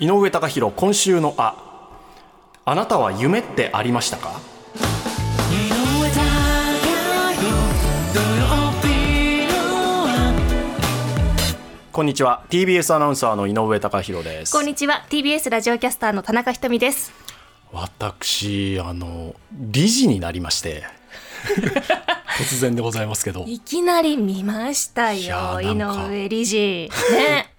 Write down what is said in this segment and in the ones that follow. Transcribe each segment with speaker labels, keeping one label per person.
Speaker 1: 井上貴博今週のああなたは夢ってありましたか？こんにちは。TBS アナウンサーの井上貴博です。
Speaker 2: こんにちは。TBS ラジオキャスターの田中ひとみです。
Speaker 1: 私あの理事になりまして。突然でございますけど。
Speaker 2: いきなり見ましたよ。井上理事。ね。
Speaker 1: で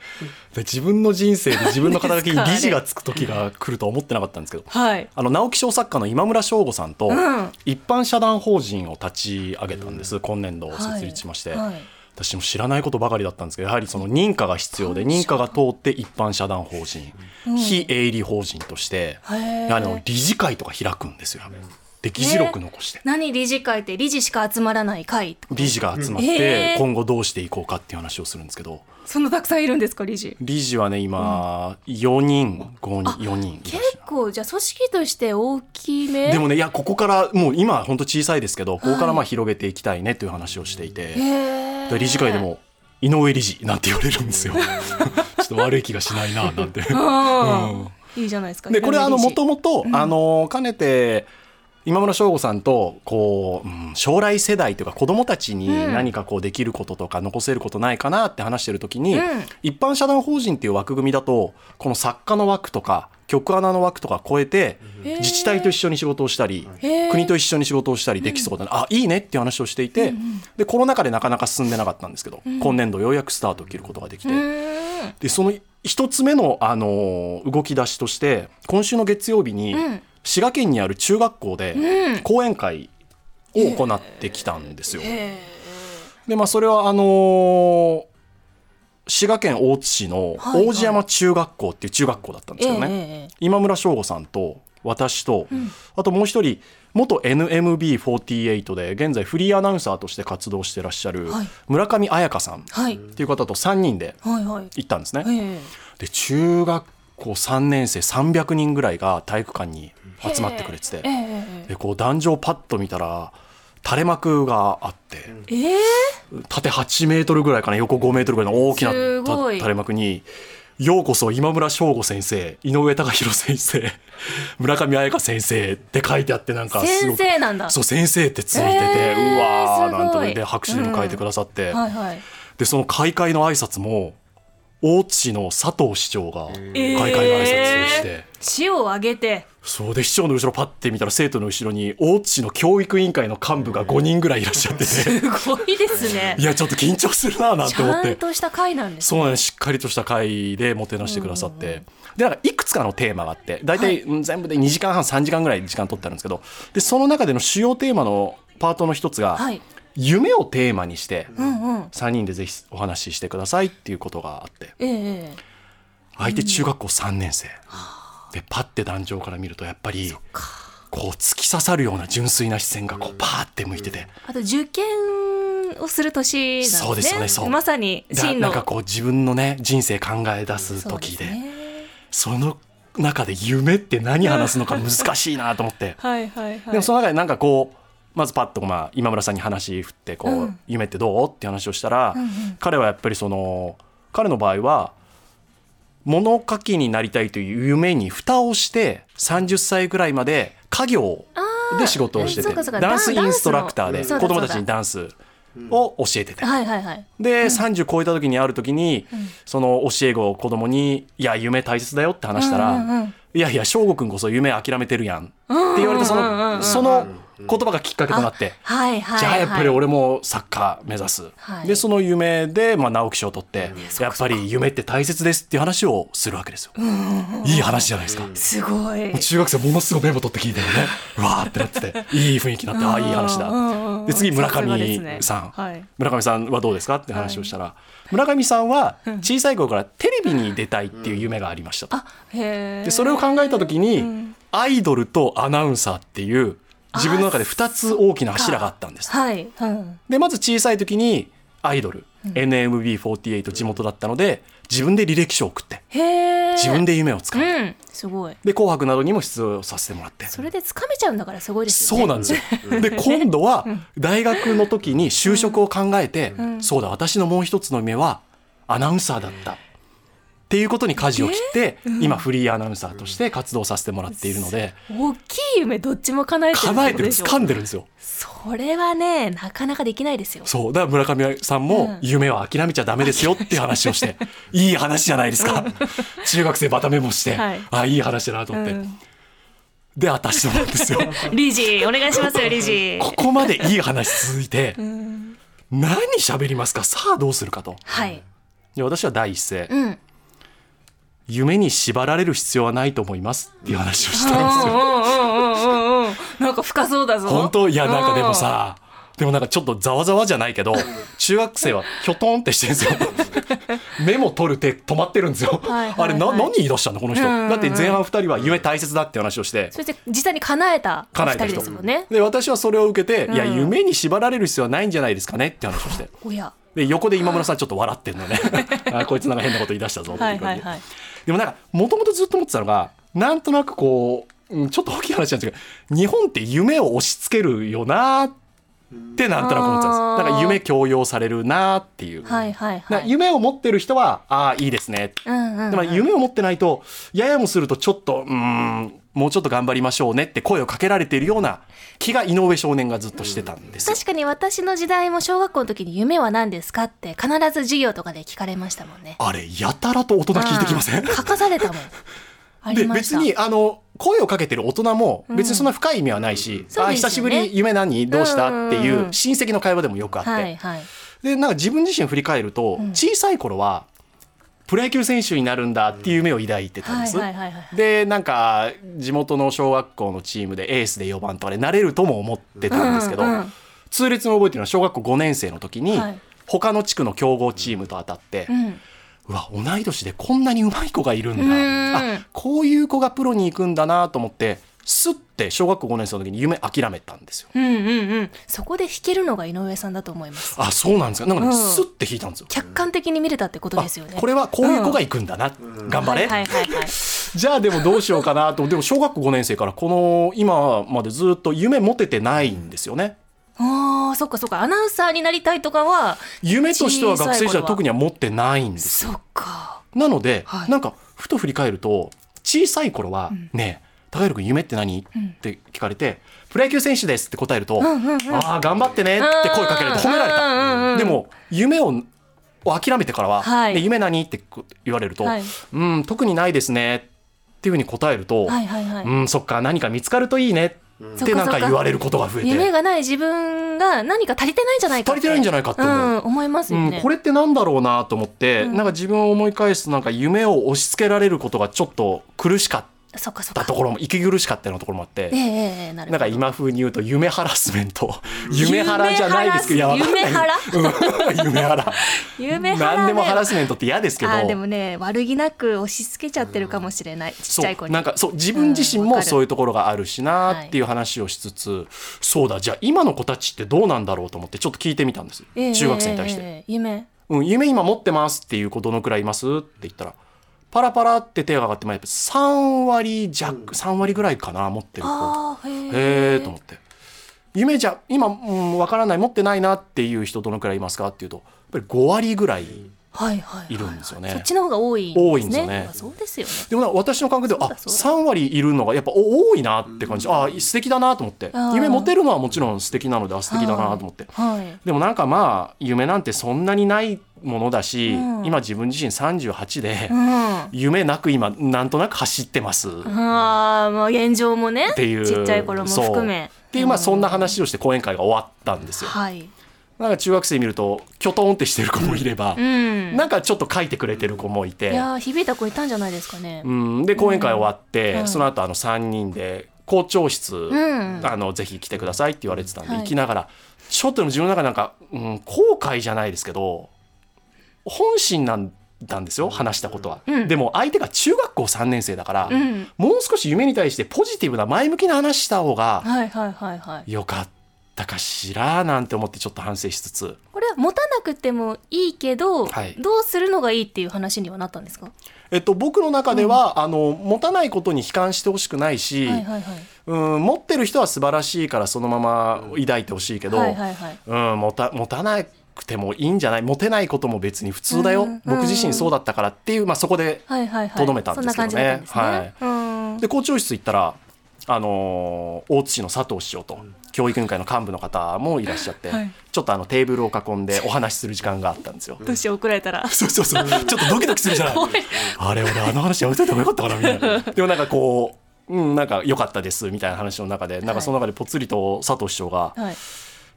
Speaker 1: 自分の人生で 自分の肩書きに理事がつく時が来るとは思ってなかったんですけど。
Speaker 2: はい。
Speaker 1: あの直木賞作家の今村翔吾さんと
Speaker 2: ん。
Speaker 1: 一般社団法人を立ち上げたんです、今年度設立しまして、
Speaker 2: はい。
Speaker 1: 私も知らないことばかりだったんですけどやはりその認可が必要で認可が通って一般社団法人、非営利法人としてあの理事会とか開くんですよで議事録残して、
Speaker 2: 何理事会って理事しか集まらない会
Speaker 1: 理事が集まって今後どうしていこうかっていう話をするんですけど。
Speaker 2: そんなたくさんいるんですか理事？
Speaker 1: 理事はね今4人5人4人
Speaker 2: 結構じゃあ組織として大きめ？
Speaker 1: でもねいやここからもう今は本当小さいですけどここからまあ広げていきたいねという話をしていて、
Speaker 2: へー。
Speaker 1: で理事会でも井上理事なんて言われるんですよ。ちょっと悪い気がしないななんて。
Speaker 2: うん。いいじゃないですか
Speaker 1: でこれあのもと
Speaker 2: も
Speaker 1: もとあのかねて今村翔吾さんとこう、うん将来世代というか子どもたちに
Speaker 2: うん。
Speaker 1: 何かこうできることとか残せることないかなって話してる時に、
Speaker 2: うん。
Speaker 1: 一般社団法人っていう枠組みだとこの作家の枠とか局アナの枠とか超えて自治体と一緒に仕事をしたり国と一緒に仕事をしたりできそうだな、あいいねっていう話をしていて、でコロナ禍でなかなか進んでなかったんですけど、今年度ようやくスタートを切ることができて。
Speaker 2: うん。
Speaker 1: でその一つ目の、あの動き出しとして今週の月曜日に、
Speaker 2: うん
Speaker 1: 滋賀県にある中学校で
Speaker 2: うん。
Speaker 1: 講演会を行ってきたんですよ。
Speaker 2: へ
Speaker 1: でまあそれはあのー滋賀県大津市の
Speaker 2: はいはい。
Speaker 1: 王子山中学校っていう中学校だったんですけどね、
Speaker 2: ーええ
Speaker 1: 今村翔吾さんと私と、あともう一人元 NMB48 で現在フリーアナウンサーとして活動してらっしゃる
Speaker 2: はい。
Speaker 1: 村上彩香さんっ
Speaker 2: はい。
Speaker 1: ていう方と3人で
Speaker 2: はいはい。
Speaker 1: 行ったんですね。
Speaker 2: ええ。
Speaker 1: で中学校3年生300人ぐらいが体育館に集まってくれてて
Speaker 2: ええ
Speaker 1: でこう壇上パッと見たら垂れ幕があって
Speaker 2: ええ？
Speaker 1: 縦8メートルぐらいかな横5メートルぐらいの大きな垂れ幕に「ようこそ今村翔吾先生井上貴博先生 村上彩香先生」って書いてあってなんかすご
Speaker 2: 先
Speaker 1: く
Speaker 2: 生なんだ。
Speaker 1: そう先生ってついてて、
Speaker 2: へー
Speaker 1: うわーなんとで拍手で迎えてくださって、
Speaker 2: はいはい。
Speaker 1: でその開会の挨拶も大津市の佐藤市長が開会の挨拶して、
Speaker 2: 死を挙げて。
Speaker 1: そうで市長の後ろパッて見たら生徒の後ろに大津市の教育委員会の幹部が5人ぐらいいらっしゃってて
Speaker 2: すごいですね。
Speaker 1: いやちょっと緊張するななん
Speaker 2: ち
Speaker 1: て思って。
Speaker 2: ゃんとした会なんです
Speaker 1: そうなんです。しっかりとした会でもてなしてくださって、でなんかいくつかのテーマがあって大体うん全部で2時間半3時間ぐらい時間取ってあるんですけど。でその中での主要テーマのパートの一つが、
Speaker 2: はい
Speaker 1: 夢をテーマにして
Speaker 2: うんうん。
Speaker 1: 3人でぜひお話ししてくださいっていうことがあって。相手中学校3年生。でパッて壇上から見るとやっぱりこう突き刺さるような純粋な視線がこうパーって向いてて。
Speaker 2: あと受験をする年なんですね。
Speaker 1: そうですよねそう
Speaker 2: まさに
Speaker 1: なんかこう自分のね人生考え出す時で
Speaker 2: すね。
Speaker 1: その中で夢って何話すのか難しいなと思って、
Speaker 2: はいはいはい。
Speaker 1: でもその中でなんかこうまずパッとまあ今村さんに話振ってこう、
Speaker 2: うん。
Speaker 1: 夢ってどう？って話をしたら、
Speaker 2: うんうん。
Speaker 1: 彼はやっぱりその彼の場合は物書きになりたいという夢に蓋をして30歳ぐらいまで家業で仕事をしててダンスインストラクターで子供たちにダンスを教えてて。
Speaker 2: はいはいはい。
Speaker 1: で、30超えた時にある時に、その教え子を子供に「いや夢大切だよ」って話したら「
Speaker 2: うんうんうん
Speaker 1: いやいや翔吾君こそ夢諦めてるやん」って言われてそのその言葉がきっかけとなって。
Speaker 2: はいはい
Speaker 1: じゃあやっぱり
Speaker 2: はい
Speaker 1: 俺もサッカー目指す、
Speaker 2: はい。
Speaker 1: でその夢で、まあ、直木賞を取って、やっぱり夢って大切ですっていう話をするわけですよ、いい話じゃないですか、
Speaker 2: すごい。
Speaker 1: 中学生ものすごいメモ取って聞いてるねうわーってなってて いい雰囲気になってああいい話だ。
Speaker 2: うんうんうん
Speaker 1: で次村上
Speaker 2: ね
Speaker 1: さん、
Speaker 2: はい。
Speaker 1: 村上さんはどうですかって話をしたら、村上さんは小さい頃からテレビに出たいっていう夢がありましたと、
Speaker 2: あへえ
Speaker 1: でそれを考えた時に、アイドルとアナウンサーっていう自分の中で2つ大きな柱があったんです。
Speaker 2: はい。うん。
Speaker 1: でまず小さい時にアイドル、NMB48 地元だったので自分で履歴書を送って。自分で夢をつかむ、
Speaker 2: うん。すごい。
Speaker 1: で「紅白」などにも出場させてもらって。
Speaker 2: それでつかめちゃうんだからすごいですよね。
Speaker 1: そうなんですよ。で今度は大学の時に就職を考えて、そうだ私のもう一つの夢はアナウンサーだったっっていうことに舵を切って、今フリーアナウンサーとして活動させてもらっているので、
Speaker 2: 大きい夢どっちも叶えてる
Speaker 1: 叶えてる掴んでるんですよ。
Speaker 2: それはねなかなかできないですよ。
Speaker 1: そう。だから村上さんも
Speaker 2: うん。
Speaker 1: 夢は諦めちゃダメですよっていう話をして、いい話じゃないですか、中学生バタメモして、
Speaker 2: はい。
Speaker 1: あいい話だなと思って、
Speaker 2: うん。
Speaker 1: で当たしてもらうんですよ。
Speaker 2: 理事お願いしますよ理事
Speaker 1: ここまでいい話続いて、
Speaker 2: うん。
Speaker 1: 何喋りますか？さあどうするかと。
Speaker 2: はい。
Speaker 1: で私は第一声、
Speaker 2: うん
Speaker 1: 夢に縛られる必要はないと思いますっていう話をしたんですよ
Speaker 2: なんか深そうだぞ。
Speaker 1: 本当？いやなんかでもさでもなんかちょっとざわざわじゃないけど 中学生はひょとんってしてるんですよ。メモ取る手止まってるんですよ、
Speaker 2: はいはいはい。
Speaker 1: あれな何言い出したの？この人、
Speaker 2: うんうんうん
Speaker 1: だって前半2人は夢大切だって話をして。
Speaker 2: そして実際に叶えたお二人
Speaker 1: 叶えた人。
Speaker 2: ですもん。ね
Speaker 1: で私はそれを受けて、いや
Speaker 2: うん
Speaker 1: 夢に縛られる必要はないんじゃないですかねって話をして。
Speaker 2: おや。
Speaker 1: で横で今村さんちょっと笑ってんのね。あこいつなんか変なこと言い出したぞって
Speaker 2: はいいう
Speaker 1: 感じで。
Speaker 2: はいはい
Speaker 1: でもなんかもともとずっと思ってたのがなんとなくこうちょっと大きい話なんですけど日本って夢を押し付けるよなーっってなんとなく思ってたんです
Speaker 2: あー。
Speaker 1: なんか夢強要されるなっていう、
Speaker 2: はいはいはい。
Speaker 1: 夢を持ってる人はああいいですね、
Speaker 2: うんうんうん。
Speaker 1: でも夢を持ってないとややもするとちょっとうーんもうちょっと頑張りましょうねって声をかけられているような気が井上少年がずっとしてたんですよ。
Speaker 2: 確かに私の時代も小学校の時に夢は何ですかって必ず授業とかで聞かれましたもんね。
Speaker 1: あれやたらと大人聞いてきません？
Speaker 2: うん。書かされたもん。あ
Speaker 1: で
Speaker 2: りました。
Speaker 1: 別にあの声をかけてる大人も別にそんな深い意味はないし、
Speaker 2: うですよね。
Speaker 1: 久しぶり夢何？どうした？ってい
Speaker 2: う
Speaker 1: 親戚の会話でもよくあって、
Speaker 2: はいはい。
Speaker 1: でなんか自分自身振り返ると、
Speaker 2: ん。
Speaker 1: 小さい頃はプロ野球選手になるんだっていう夢を抱いてたんです。でなんか地元の小学校のチームでエースで4番とかでなれるとも思ってたんですけど、
Speaker 2: うんうん
Speaker 1: 痛烈に覚えてるのは小学校5年生の時に、
Speaker 2: はい。
Speaker 1: 他の地区の強豪チームと当たって、
Speaker 2: うん
Speaker 1: うわ同い年でこんなに上手い子がいるんだ、
Speaker 2: ん。
Speaker 1: あこういう子がプロに行くんだなと思ってスッて小学校5年生の時に夢諦めたんですよ。
Speaker 2: うんうんうん。そこで弾けるのが井上さんだと思います。
Speaker 1: あそうなんですか。なんかね、
Speaker 2: うん。
Speaker 1: スッて弾いたんですよ。
Speaker 2: 客観的に見れたってこと
Speaker 1: あ
Speaker 2: ですよね。
Speaker 1: これはこういう子が行くんだな、頑張れ、
Speaker 2: はいはいはいはい。
Speaker 1: じゃあでもどうしようかなと。でも小学校5年生からこの今までずっと夢持ててないんですよね
Speaker 2: あーそっかそっか。アナウンサーになりたいとかは
Speaker 1: 夢としては学生時代特には持ってないんですよ。
Speaker 2: そっか。
Speaker 1: なので、
Speaker 2: はい。
Speaker 1: なんかふと振り返ると小さい頃は「ねえ高弘君夢って何?」って聞かれて「プロ野球選手です」って答えると「ああ頑張ってね」って声かけられて褒められ
Speaker 2: うんうんうんうん
Speaker 1: たでも夢をを諦めてからは「
Speaker 2: はい
Speaker 1: ね夢何?」って言われると
Speaker 2: はい「
Speaker 1: うん特にないですね」っていうふうに答えると
Speaker 2: はいはいはい
Speaker 1: うんそっか何か見つかるといいねってなんか言われることが増えて。
Speaker 2: 夢がない自分が何か足りてないんじゃないかって。
Speaker 1: 足りてないんじゃないかって思う。
Speaker 2: うん、思いますよね、
Speaker 1: うん、これってなんだろうなと思って、
Speaker 2: うん。
Speaker 1: なんか自分を思い返すとなんか夢を押し付けられることがちょっと苦しかっ
Speaker 2: そっかそったか
Speaker 1: ところも息苦しかったようなところもあって
Speaker 2: ええええええな
Speaker 1: なんか今風に言うと夢ハラスメント。夢ハラじゃないですけど
Speaker 2: 夢ハラ？
Speaker 1: うん。夢ハラ。
Speaker 2: 夢ハラね。
Speaker 1: 何でもハラスメントって嫌ですけど。
Speaker 2: でもね悪気なく押し付けちゃってるかもしれない、ちっちゃい子に。
Speaker 1: なんかそう自分自身もそういうところがあるしなっていう話をしつつ、そうだ。じゃあ今の子たちってどうなんだろうと思ってちょっと聞いてみたんです、
Speaker 2: ええ
Speaker 1: 中学生に対して。
Speaker 2: 夢。
Speaker 1: うん、夢今持ってますっていう子どのくらいいますって言ったらパラパラって手が上がってもやっぱ3割弱、3割ぐらいかな持ってる子。
Speaker 2: へ
Speaker 1: へ
Speaker 2: え
Speaker 1: えと思って。夢じゃ今、うん、分からない持ってないなっていう人どのくらいいますかっていうとやっぱり5割ぐらい
Speaker 2: はいはいはい
Speaker 1: い。るんですよね。
Speaker 2: そっちの方が多い
Speaker 1: 多いんですよね。
Speaker 2: そうですよね。
Speaker 1: でも私の感覚ではあ
Speaker 2: そうだそうだ。
Speaker 1: 3割いるのがやっぱお多いなって感じ、あ素敵だなと思って。夢持てるのはもちろん素敵なのであ素敵だなと思って。
Speaker 2: はい。
Speaker 1: でもなんかまあ夢なんてそんなにないものだし、
Speaker 2: うん。
Speaker 1: 今自分自身38で、
Speaker 2: うん。
Speaker 1: 夢なく今なんとなく走ってます。っ
Speaker 2: ああまあ現状もね
Speaker 1: ていう。
Speaker 2: ちっちゃい頃も含め。
Speaker 1: っていうまあそんな話をして講演会が終わったんですよ。
Speaker 2: はい。
Speaker 1: なんか中学生見るときょとんってしてる子もいれば、
Speaker 2: うん。
Speaker 1: なんかちょっと書いてくれてる子もい
Speaker 2: い
Speaker 1: て、
Speaker 2: やー響いた子いたんじゃないですかね。
Speaker 1: うん、で講演会終わって、
Speaker 2: うん。
Speaker 1: その後あの3人で校長室、
Speaker 2: ん。
Speaker 1: あのぜひ来てくださいって言われてたんで、
Speaker 2: はい。
Speaker 1: 行きながらちょっとでも自分の中でなんか、うん、後悔じゃないですけど本心なんだんですよ話したことは、
Speaker 2: うん。
Speaker 1: でも相手が中学校3年生だから、
Speaker 2: うん。
Speaker 1: もう少し夢に対してポジティブな前向きな話した方がよかったかしらなんて思ってちょっと反省しつつ。
Speaker 2: これは持たなくてもいいけど、
Speaker 1: はい。
Speaker 2: どうするのがいいっていう話にはなったんですか？
Speaker 1: えっと、僕の中では、あの持たないことに悲観してほしくないし、
Speaker 2: はいはいはい。
Speaker 1: うん、持ってる人は素晴らしいからそのまま抱いてほしいけど、
Speaker 2: はいはいはい。
Speaker 1: うん、持た持たなくくてもいいんじゃない？モテないことも別に普通だよ、
Speaker 2: うん
Speaker 1: 僕自身そうだったからっていう、まあ、そこでとどめたんですけどね。はい。
Speaker 2: うん。
Speaker 1: で校長室行ったら、あのー大津市の佐藤市長と教育委員会の幹部の方もいらっしゃって、
Speaker 2: はい。
Speaker 1: ちょっとあのテーブルを囲んでお話しする時間があったんですよ。
Speaker 2: どうしよう怒られたら。
Speaker 1: そうそうそう。ちょっとドキドキするじゃない？あれ俺あの話やめといた方がよかったかなみたいな。でもなんかこううんなんか良かったですみたいな話の中でなんかその中でぽつりと佐藤市長が
Speaker 2: はい。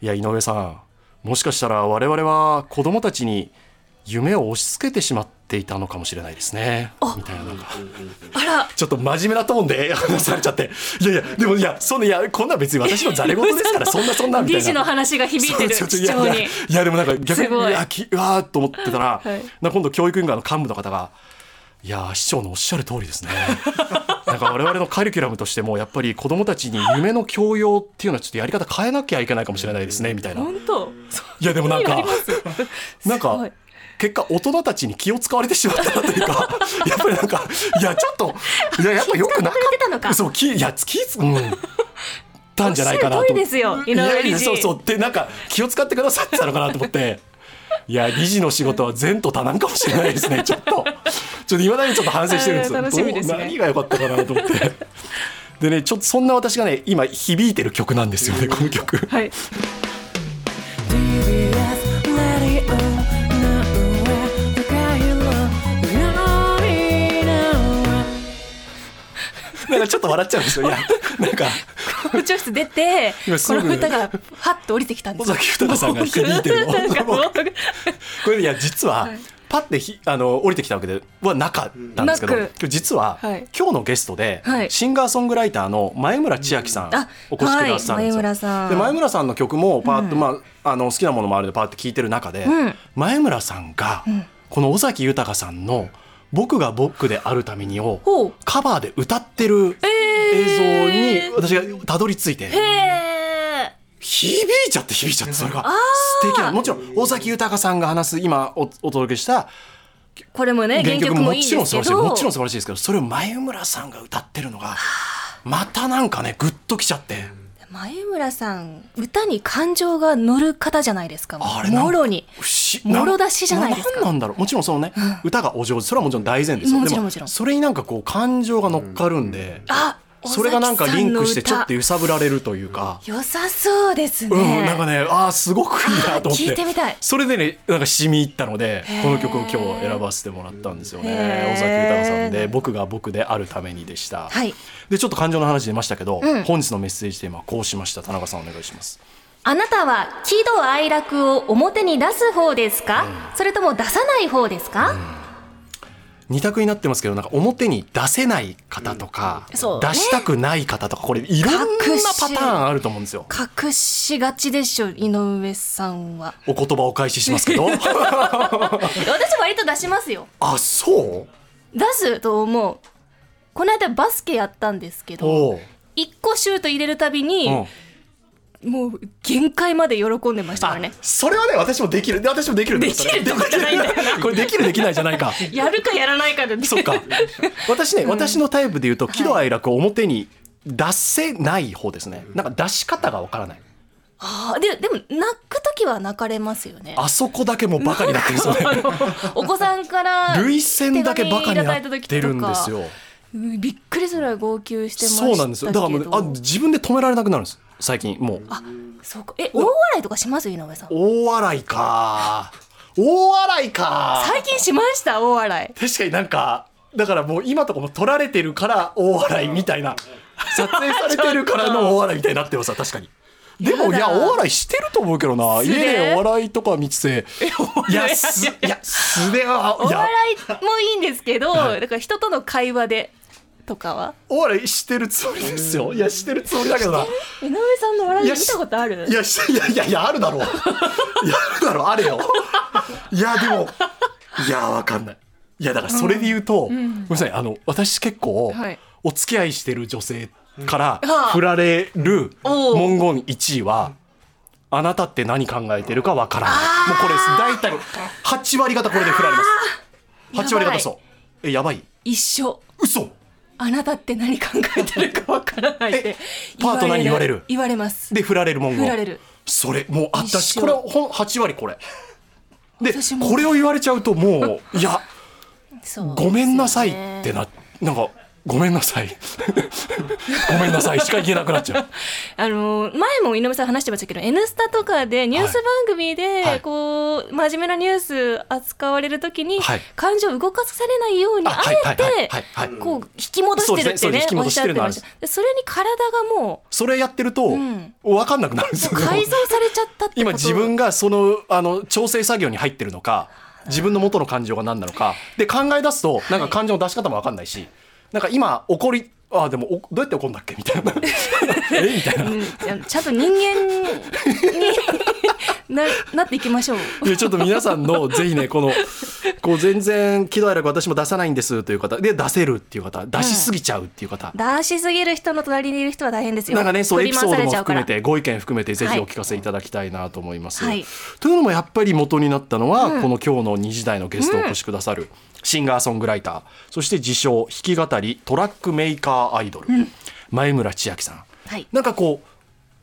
Speaker 1: いや井上さんもしかしたら我々は子供たちに夢を押し付けてしまっていたのかもしれないですね。みたいななんか。
Speaker 2: あら。
Speaker 1: ちょっと真面目なトーンで 話されちゃって。いやいやでもいやそんないやこんなん別に私のざれ言ですから そんなそんなみたいな。
Speaker 2: 理事の話が響いてる市長に。
Speaker 1: いやでもなんか逆にい。やきうわーっと思ってたら、
Speaker 2: はい。
Speaker 1: 今度教育委員会の幹部の方がいやー市長のおっしゃる通りですね。なんか我々のカリキュラムとしてもやっぱり子どもたちに夢の強要っていうのはちょっとやり方変えなきゃいけないかもしれないですねみたいな。
Speaker 2: 本当
Speaker 1: いやでもなんかなんか結果大人たちに気を使われてしまったなというか やっぱりなんかいやちょっといややっぱよくなか
Speaker 2: 気使われてたのか。
Speaker 1: そう気いや気つうん。たんじゃないかなと。
Speaker 2: ですよ。
Speaker 1: いやいそうそう。ってなんか気を使ってくださってたのかなと思って。いや理事の仕事は前途多難かもしれないですね。ちょっと。ちょっといまだにちょっと反省してるんです何が良かったかなと思って。でねちょっとそんな私がね今響いてる曲なんですよねこの曲。
Speaker 2: はい
Speaker 1: ちょっと笑っちゃうんですよ。いやなんか。
Speaker 2: 校長室出てこの歌がハッと降りてきたんです
Speaker 1: 尾崎豊さんが響いてるの。これいや実は、パッてひあの降りてきたわけではなかったんですけど今日実は、
Speaker 2: はい。
Speaker 1: 今日のゲストで、
Speaker 2: はい。
Speaker 1: シンガーソングライターの前村千秋さん、
Speaker 2: あ
Speaker 1: お越しくださるんですよ、
Speaker 2: はい前村さん。
Speaker 1: で前村さんの曲もパーッと、まあ、あの好きなものもあるんでパーッと聴いてる中で、
Speaker 2: うん。
Speaker 1: 前村さんが、この尾崎豊さんの「僕が僕であるために」をカバーで歌ってる映像に私がたどり着いて。響いちゃって響いちゃってそれが。素敵な。もちろん尾崎豊さんが話す今おお届けした
Speaker 2: これもね原
Speaker 1: 原曲ももちろん素晴らしいもちろん素晴らしいですけどそれを前村さんが歌ってるのがまたなんかねグッときちゃって
Speaker 2: 前村さん歌に感情が乗る方じゃないですか。もろに。もろ出しじゃないですか。
Speaker 1: なんなんだろう。もちろんそのね、歌がお上手。それはもちろん大前提ですよ。で
Speaker 2: もちろんもちろん。
Speaker 1: それになんかこう感情が乗っかるんで、
Speaker 2: あ
Speaker 1: それがなんかリンクしてちょっと揺さぶられるというか。
Speaker 2: 良さそうですね、
Speaker 1: うん、なんかね、ああ、すごくいいなと思って。
Speaker 2: あー聞いてみたい
Speaker 1: それでね、なんか染み入ったのでこの曲を今日選ばせてもらったんですよね。尾崎豊さんで、僕が僕であるためにでした。
Speaker 2: はい
Speaker 1: で、ちょっと感情の話出ましたけど、
Speaker 2: うん
Speaker 1: 本日のメッセージテーマはこうしました。田中さんお願いします。
Speaker 2: あなたは喜怒哀楽を表に出す方ですか、それとも出さない方ですか、
Speaker 1: 二択になってますけど、なんか表に出せない方とか、
Speaker 2: そうね。
Speaker 1: 出したくない方とか、これいろんなパターンあると思うんですよ。
Speaker 2: 隠しがちでしょ井上さんは。
Speaker 1: お言葉をお返ししますけど。
Speaker 2: 私割と出しますよ。
Speaker 1: あ、そう？
Speaker 2: 出すと思う。この間バスケやったんですけど。一個シュート入れるたびに、
Speaker 1: うん
Speaker 2: もう限界まで喜んでましたからね。
Speaker 1: それはね私もできる。で私もできる
Speaker 2: できるとかじゃないんだよ。な
Speaker 1: これできるできないじゃないか。
Speaker 2: やるかやらないかで、ね、
Speaker 1: そっか。私ね、私のタイプで言うと喜怒哀楽を表に出せない方ですね。なんか出し方がわからない。
Speaker 2: あーででも泣く時は泣かれますよね。
Speaker 1: あそこだけもうバカになってるんですよね。
Speaker 2: あのお子さんから
Speaker 1: 涙腺だけバカになってるんですよ。
Speaker 2: うんびっくりするぐらい号泣してましたけど。
Speaker 1: そうなんですよ。だからもうねあ自分で止められなくなるんです最近もう。
Speaker 2: そうか。え大笑いとかします？井上さん。
Speaker 1: 大笑いか。大笑いか。
Speaker 2: 最近しました大笑い。
Speaker 1: 確かになんかだからもう今とかも撮られてるから大笑いみたいな。撮影されてるからの 大笑いみたいになってます確かに。でもいや大笑いしてると思うけどな。家でお笑いとか見てて。い。やすいや素では
Speaker 2: お笑いもいいんですけど、だから人との会話でとかは？
Speaker 1: お笑いしてるつもりですよ。いやしてるつもりだけどな。
Speaker 2: 井上さんの笑い見たことある？
Speaker 1: いやしいやいやいやあるだろう。いやあるだろう。あれよ。いやでもいやわかんない。いやだからそれで言うと、ごめんなさい。あの私結構、
Speaker 2: はい。
Speaker 1: お付き合いしてる女性から
Speaker 2: はあ。
Speaker 1: 振られる文言1位は「あなたって何考えてるかわからない」もうこれ大体8割方これで振られます。8割方そう。えやばい？
Speaker 2: 一緒。
Speaker 1: 嘘
Speaker 2: あなたって何考えてるかわからないって
Speaker 1: えパートナーに言われる？
Speaker 2: 言われます。
Speaker 1: で振られる文言
Speaker 2: 振られる。
Speaker 1: それもう
Speaker 2: 一緒
Speaker 1: 私これほん8割これ。でこれを言われちゃうともういやごめんなさいってななんかごめんなさい。ごめんなさい。しか言えなくなっちゃう。
Speaker 2: あの前も井上さん話してましたけど「N スタ」とかでニュース番組で、
Speaker 1: はい。
Speaker 2: こう真面目なニュース扱われるときに、
Speaker 1: はい。
Speaker 2: 感情を動かされないようにあ
Speaker 1: あはいはいはい
Speaker 2: えてこう引き戻してるって
Speaker 1: ね
Speaker 2: おっしゃってました。でそれに体がも
Speaker 1: それやってると、
Speaker 2: ん。
Speaker 1: 分かんなくなるんですよ。
Speaker 2: う改造されちゃったって
Speaker 1: 今自分がそのあの調整作業に入ってるのか自分の元の感情が何なのかで考え出すとなんか感情の出し方も分かんないし、なんか今怒りあでもおどうやって怒るんだっけ？みたいな。え？みたいな。
Speaker 2: うん。ちゃんと人間にななっていきましょう。
Speaker 1: でちょっと皆さんのぜひねこのこう全然喜怒哀楽私も出さないんですという方。で出せるっていう方。出しすぎちゃうっていう方、
Speaker 2: 出しすぎる人の隣にいる人は大変ですよ。
Speaker 1: なんかねそうエピソードも含めてご意見含めてぜひお聞かせいただきたいなと思います。
Speaker 2: はい。
Speaker 1: というのもやっぱり元になったのは、この今日の2時台のゲストをお越しくださる、シンガーソングライター。そして自称弾き語りトラックメーカーアイドル、前村千秋さん。
Speaker 2: はい。
Speaker 1: なんかこ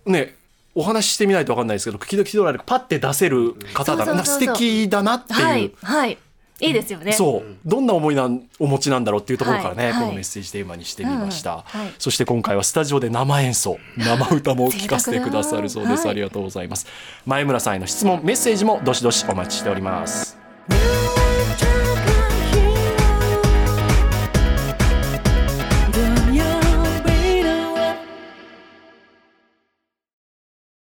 Speaker 1: うねお話ししてみないと分かんないですけど時々喜怒哀楽パッて出せる方だな。素敵だなっていう。
Speaker 2: はいはい。いいですよね。
Speaker 1: そう。どんな思いなんお持ちなんだろうっていうところからね、
Speaker 2: はいはい。
Speaker 1: このメッセージテーマにしてみました、
Speaker 2: うんはい。
Speaker 1: そして今回はスタジオで生演奏生歌も 聴かせてくださるそうです、
Speaker 2: はい。
Speaker 1: ありがとうございます。前村さんへの質問メッセージもどしどしお待ちしております